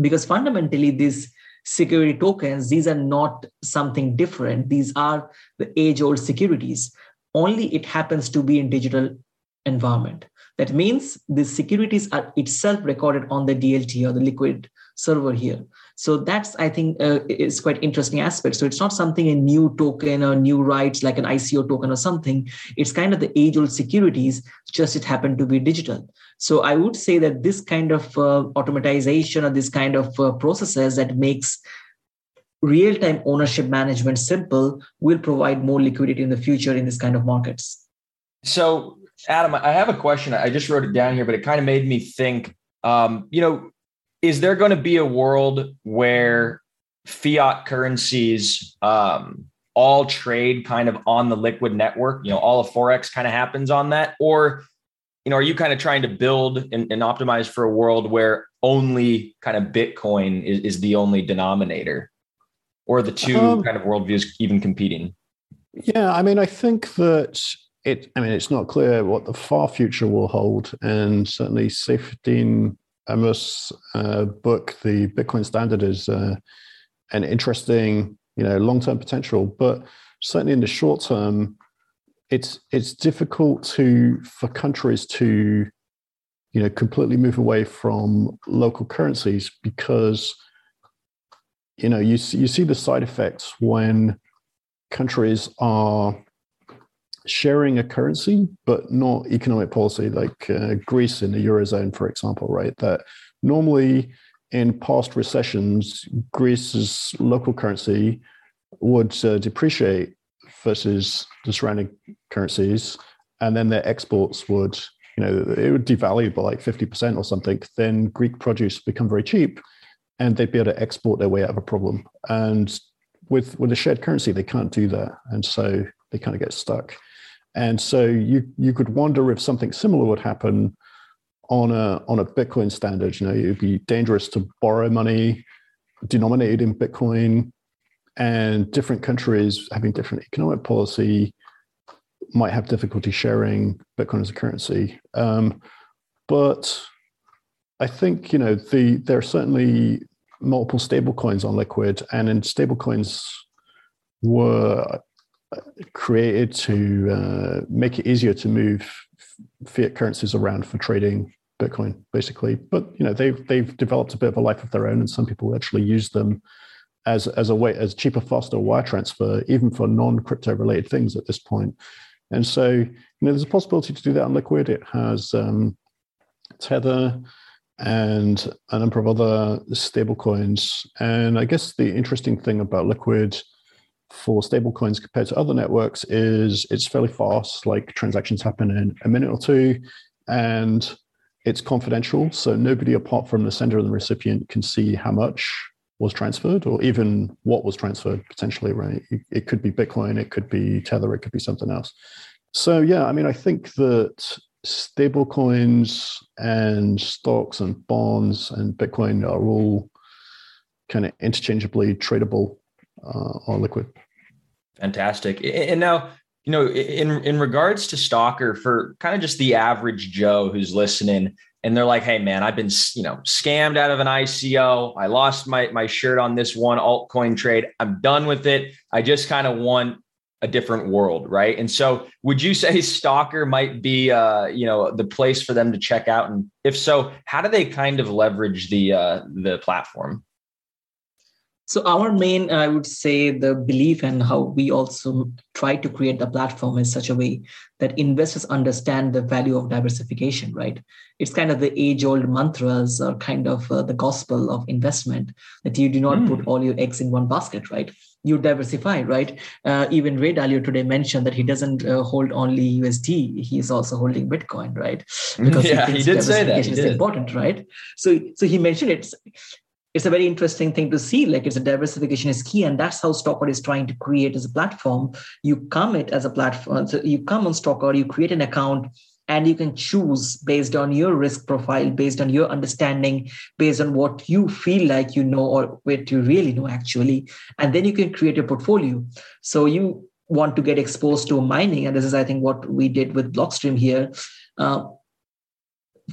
Because fundamentally, these security tokens, these are not something different. These are the age old securities. Only it happens to be in digital environment that means the securities are itself recorded on the DLT or the liquid server here. So that's, I think, uh, is quite interesting aspect. So it's not something a new token or new rights like an ICO token or something. It's kind of the age-old securities, just it happened to be digital. So I would say that this kind of uh, automatization or this kind of uh, processes that makes real-time ownership management simple will provide more liquidity in the future in this kind of markets. So Adam, I have a question. I just wrote it down here, but it kind of made me think. Um, you know, is there going to be a world where fiat currencies um, all trade kind of on the liquid network? You know, all of forex kind of happens on that, or you know, are you kind of trying to build and, and optimize for a world where only kind of Bitcoin is, is the only denominator, or the two um, kind of worldviews even competing? Yeah, I mean, I think that it, I mean, it's not clear what the far future will hold, and certainly Saifedean Ammous's uh, book, the Bitcoin Standard, is uh, an interesting, you know, long-term potential. But certainly in the short term, it's it's difficult to for countries to, you know, completely move away from local currencies because, you know, you see, you see the side effects when countries are sharing a currency, but not economic policy, like uh, Greece in the Eurozone, for example, right? That normally in past recessions, Greece's local currency would uh, depreciate versus the surrounding currencies, and then their exports would, you know, it would devalue by like 50% or something. Then Greek produce become very cheap, and they'd be able to export their way out of a problem. And with with a shared currency, they can't do that, and so they kind of get stuck. And so you you could wonder if something similar would happen on a on a Bitcoin standard. You know, it would be dangerous to borrow money denominated in Bitcoin, and different countries having different economic policy might have difficulty sharing Bitcoin as a currency. Um, but I think you know the there are certainly multiple stable coins on Liquid, and in stable coins were created to uh, make it easier to move fiat currencies around for trading Bitcoin, basically. But you know, they've they've developed a bit of a life of their own, and some people actually use them as as a way as cheaper, faster wire transfer, even for non-crypto related things at this point. And so, you know, there's a possibility to do that on Liquid. It has um, Tether and a number of other stable coins. And I guess the interesting thing about Liquid for stablecoins compared to other networks is it's fairly fast, like transactions happen in a minute or two, and it's confidential. So nobody apart from the sender and the recipient can see how much was transferred or even what was transferred potentially, right? It could be Bitcoin, it could be Tether, it could be something else. So yeah, I mean, I think that stablecoins and stocks and bonds and Bitcoin are all kind of interchangeably tradable uh, on Liquid. Fantastic. And now, you know, in in regards to Stokr, for kind of just the average Joe who's listening, and they're like, "Hey, man, I've been, you know, scammed out of an ICO. I lost my my shirt on this one altcoin trade. I'm done with it. I just kind of want a different world, right?" And so, would you say Stokr might be, uh, you know, the place for them to check out? And if so, how do they kind of leverage the uh, the platform? So our main, I would say, the belief and how we also try to create the platform in such a way that investors understand the value of diversification. Right? It's kind of the age-old mantras or kind of uh, the gospel of investment that you do not mm. put all your eggs in one basket. Right? You diversify. Right? Uh, even Ray Dalio today mentioned that he doesn't uh, hold only USD; he's also holding Bitcoin. Right? *laughs* Because yeah, he, he did say that. He is did. important. Right? So, so he mentioned it it's a very interesting thing to see like it's a diversification is key and that's how Stokr is trying to create as a platform. You come it as a platform so you come on Stokr you create an account and you can choose based on your risk profile based on your understanding based on what you feel like you know or what you really know actually and then you can create a portfolio. So you want to get exposed to mining and this is i think what we did with blockstream here. Uh,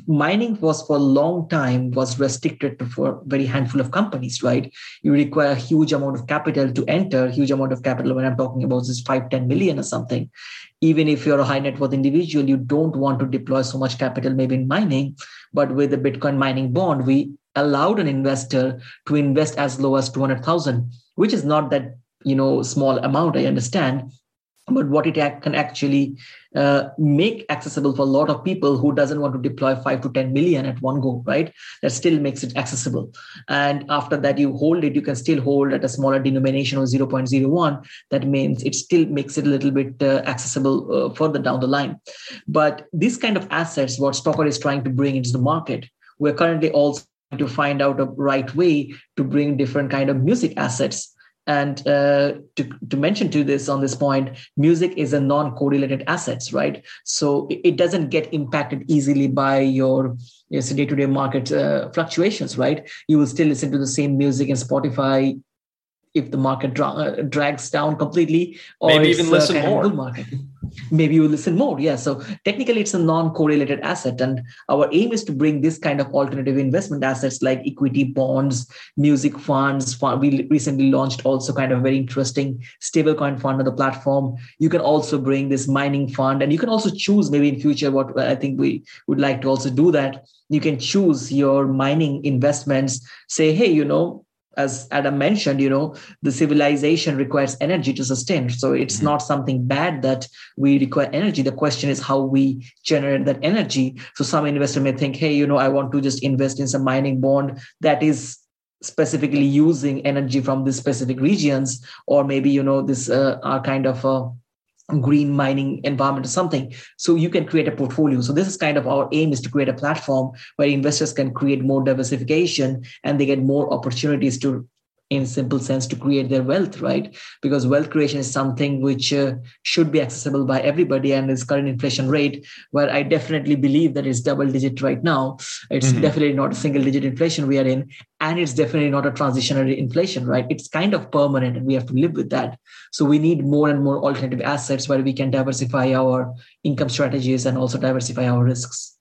mining was for a long time was restricted to for very handful of companies right? You require a huge amount of capital to enter huge amount of capital when i'm talking about is 5 10 million or something. Even if you're a high net worth individual you don't want to deploy so much capital maybe in mining. But with the bitcoin mining bond we allowed an investor to invest as low as 200,000, which is not that you know small amount. I understand, but what it can actually uh, make accessible for a lot of people who doesn't want to deploy 5 to 10 million at one go right? That still makes it accessible. And after that you hold it you can still hold at a smaller denomination of 0.01 that means it still makes it a little bit uh, accessible uh, further down the line. But this kind of assets what stokr is trying to bring into the market we're currently also to find out a right way to bring different kind of music assets and uh, to, to mention to this on this point music is a non-correlated assets right? So it doesn't get impacted easily by your yes, day-to-day market uh, fluctuations right? You will still listen to the same music in spotify if the market dra- uh, drags down completely or maybe even listen more. market maybe you listen more. Yeah so technically it's a non-correlated asset and our aim is to bring this kind of alternative investment assets like equity bonds music funds we recently launched also kind of very interesting stablecoin fund on the platform. You can also bring this mining fund and you can also choose maybe in future what uh, i think we would like to also do that. You can choose your mining investments. Say hey you know as adam mentioned you know the civilization requires energy to sustain. So it's mm-hmm. not something bad that we require energy. The question is how we generate that energy. So some investor may think hey you know i want to just invest in some mining bond that is specifically using energy from these specific regions or maybe you know this uh, are kind of uh, green mining environment or something. So you can create a portfolio. So this is kind of our aim is to create a platform where investors can create more diversification and they get more opportunities to in simple sense to create their wealth right? Because wealth creation is something which uh, should be accessible by everybody and its current inflation rate where i definitely believe that it's double digit right now. It's mm-hmm. definitely not a single digit inflation we are in and it's definitely not a transitionary inflation right it's kind of permanent and we have to live with that so we need more and more alternative assets where we can diversify our income strategies and also diversify our risks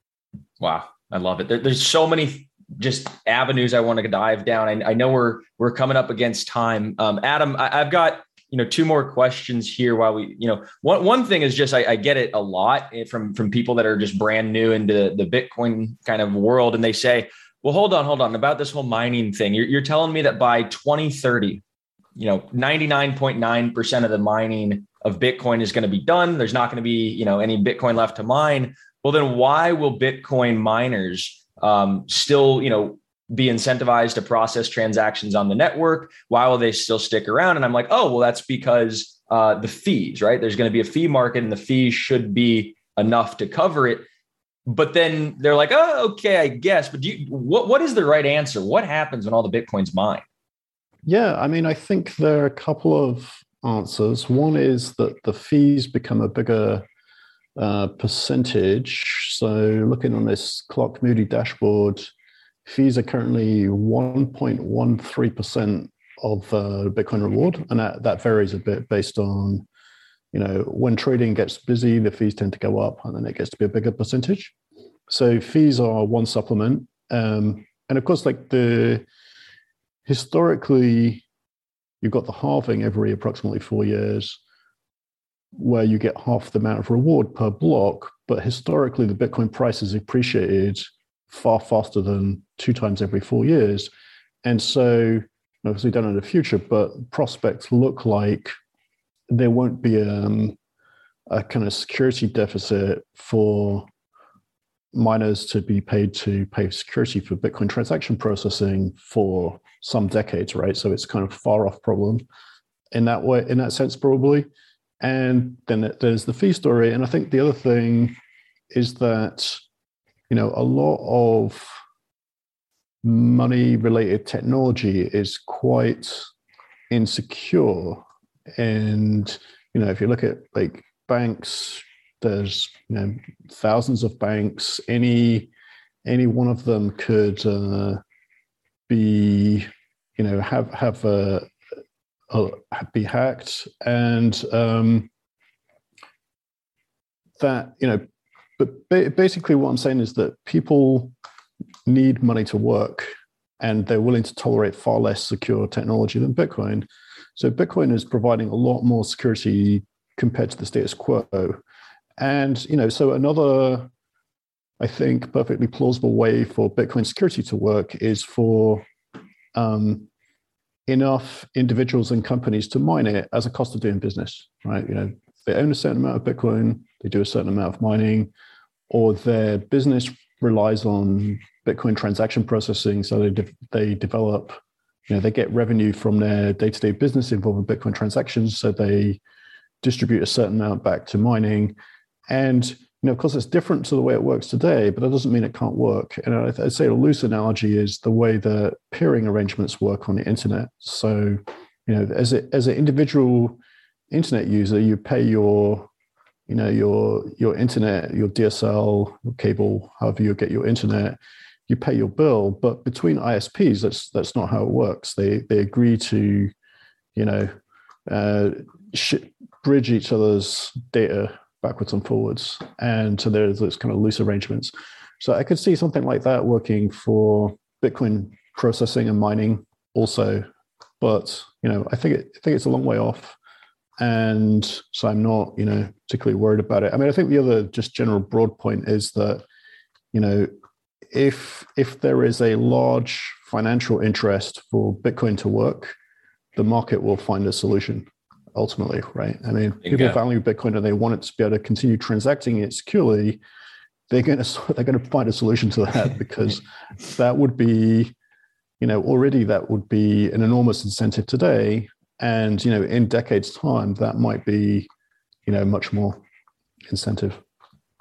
wow I love it. There, there's so many just avenues I want to dive down. I, I know we're we're coming up against time. Um, Adam, I, have got you know two more questions here. While we, you know, one one thing is just I, I, get it a lot from from people that are just brand new into the Bitcoin kind of world, and they say, "Well, hold on, hold on about this whole mining thing. You're, you're telling me that by 2030, you know, 99.9 percent of the mining of Bitcoin is going to be done. There's not going to be you know any Bitcoin left to mine. Well, then why will Bitcoin miners um, still, you know, be incentivized to process transactions on the network? Why will they still stick around? And I'm like, oh, well, that's because uh, the fees, right? There's going to be a fee market, and the fees should be enough to cover it. But then they're like, oh, okay, I guess. But do you, what what is the right answer? What happens when all the bitcoins mine? Yeah, I mean, I think there are a couple of answers. One is that the fees become a bigger uh, percentage. So looking on this Clark Moody dashboard, fees are currently 1.13% of uh, Bitcoin reward. And that, that varies a bit based on, you know, when trading gets busy, the fees tend to go up and then it gets to be a bigger percentage. So fees are one supplement. Um, and of course, like the historically, you've got the halving every approximately four years where you get half the amount of reward per block. But historically, the Bitcoin price has appreciated far faster than two times every four years. And so, obviously, don't know in the future, but prospects look like there won't be um, a kind of security deficit for miners to be paid to pay security for Bitcoin transaction processing for some decades, right? So it's kind of far off problem in that way, in that sense, probably. And then there's the fee story. And I think the other thing is that, you know, a lot of money related technology is quite insecure. And, you know, if you look at like banks, there's, you know, thousands of banks. Any, any one of them could uh, be, you know, have, have a, uh, be hacked, and um, that you know. But basically, what I'm saying is that people need money to work, and they're willing to tolerate far less secure technology than Bitcoin. So Bitcoin is providing a lot more security compared to the status quo. And you know, so another I think, perfectly plausible way for Bitcoin security to work is for um, enough individuals and companies to mine it as a cost of doing business, right? You know, they own a certain amount of Bitcoin, they do a certain amount of mining, or their business relies on Bitcoin transaction processing, so they de- they develop, you know, they get revenue from their day to day business involving Bitcoin transactions, so they distribute a certain amount back to mining, and you know, of course, it's different to the way it works today, but that doesn't mean it can't work. And I'd say a loose analogy is the way the peering arrangements work on the internet. So, you know, as a, as an individual internet user, you pay your, you know, your your internet, your DSL, your cable, however you get your internet, you pay your bill. But between ISPs, that's that's not how it works. They they agree to, you know, uh, sh- bridge each other's data backwards and forwards. And so there's those kind of loose arrangements. So I could see something like that working for Bitcoin processing and mining also. But you know, I think it, I think it's a long way off. And so I'm not, you know, particularly worried about it. I mean, I think the other just general broad point is that, you know, if if there is a large financial interest for Bitcoin to work, the market will find a solution ultimately, right? I mean, Bingo. people value Bitcoin and they want it to be able to continue transacting it securely. They're going *laughs* to they're going to find a solution to that *laughs* because that would be, you know, already that would be an enormous incentive today, and you know, in decades' time, that might be, you know, much more incentive.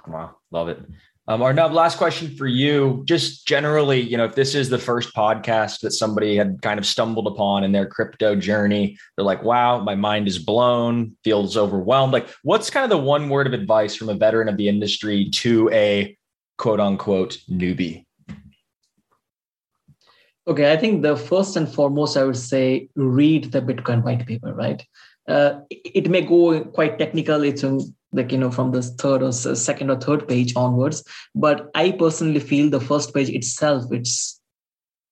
Wow, love it. Um, Arnab, last question for you. Just generally, you know, if this is the first podcast that somebody had kind of stumbled upon in their crypto journey, they're like, wow, my mind is blown, feels overwhelmed. Like, what's kind of the one word of advice from a veteran of the industry to a quote unquote newbie? Okay, I think the first and foremost, I would say read the Bitcoin white paper, right? Uh, it may go quite technical. It's like you know from the third or second or third page onwards. But i personally feel the first page itself it's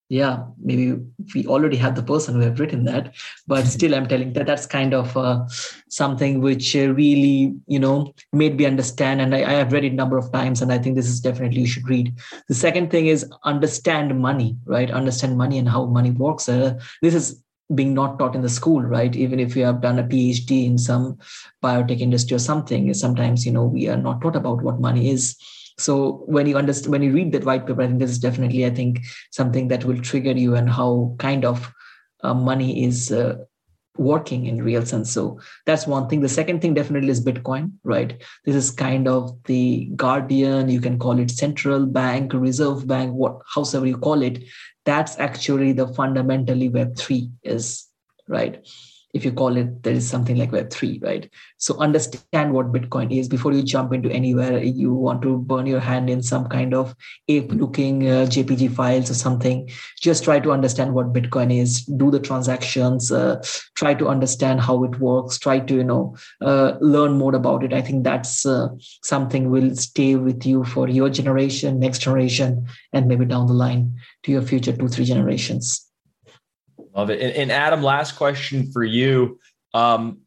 yeah maybe we already have the person who have written that. But *laughs* still i'm telling that that's kind of uh, something which uh, really you know made me understand. And I, I have read it a number of times and i think this is definitely you should read. The second thing is understand money right? Understand money and how money works. Uh, this is being not taught in the school right? Even if you have done a phd in some biotech industry or something sometimes you know we are not taught about what money is. So when you understand when you read that white paper i think this is definitely i think something that will trigger you and how kind of uh, money is uh, working in real sense. So that's one thing. The second thing definitely is bitcoin right? This is kind of the guardian you can call it central bank reserve bank what however you call it. That's actually the fundamentally web3 is right if you call it there is something like web3 right? So understand what bitcoin is before you jump into anywhere. You want to burn your hand in some kind of ape looking uh, jpg files or something. Just try to understand what bitcoin is. Do the transactions uh, try to understand how it works. Try to you know uh, learn more about it. I think that's uh, something will stay with you for your generation next generation and maybe down the line to your future two three generations Love it. And, and, Adam, last question for you. Um,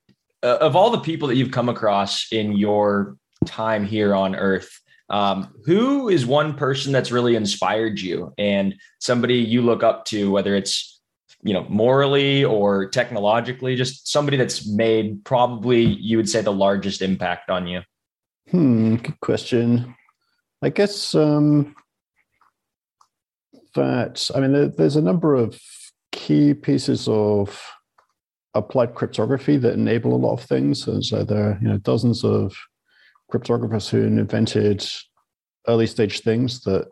uh, of all the people that you've come across in your time here on Earth, um, who is one person that's really inspired you and somebody you look up to, whether it's you know morally or technologically, just somebody that's made probably you would say the largest impact on you? Hmm, good question. I guess um, that I mean, there, there's a number of key pieces of applied cryptography that enable a lot of things. And so there are you know, dozens of cryptographers who invented early stage things that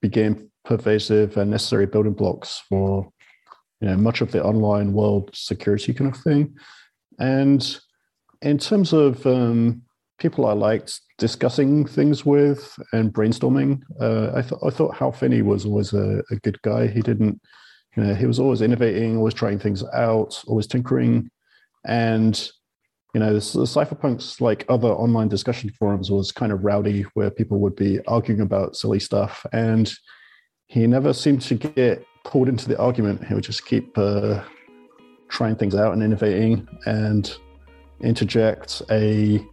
became pervasive and necessary building blocks for you know much of the online world security kind of thing. And in terms of um, people I liked discussing things with and brainstorming, uh, I thought I thought Hal Finney was always a, a good guy. He didn't you know, he was always innovating, always trying things out, always tinkering. And, you know, the cypherpunks, like other online discussion forums, was kind of rowdy where people would be arguing about silly stuff. And he never seemed to get pulled into the argument. He would just keep uh, trying things out and innovating and interject a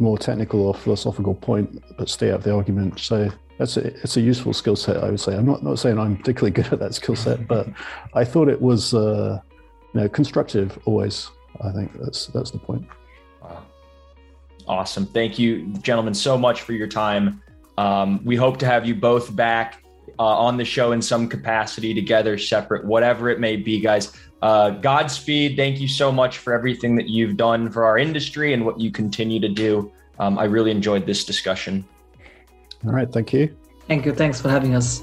more technical or philosophical point, but stay out of the argument. So that's a, it's a useful skill set, I would say. I'm not, not saying I'm particularly good *laughs* at that skill set, but I thought it was uh, you know, constructive always. I think that's that's the point. Awesome. Thank you, gentlemen, so much for your time. Um, we hope to have you both back uh, on the show in some capacity together, separate, whatever it may be, guys. Uh, Godspeed. Thank you so much for everything that you've done for our industry and what you continue to do. Um, I really enjoyed this discussion. All right. Thank you. Thank you. Thanks for having us.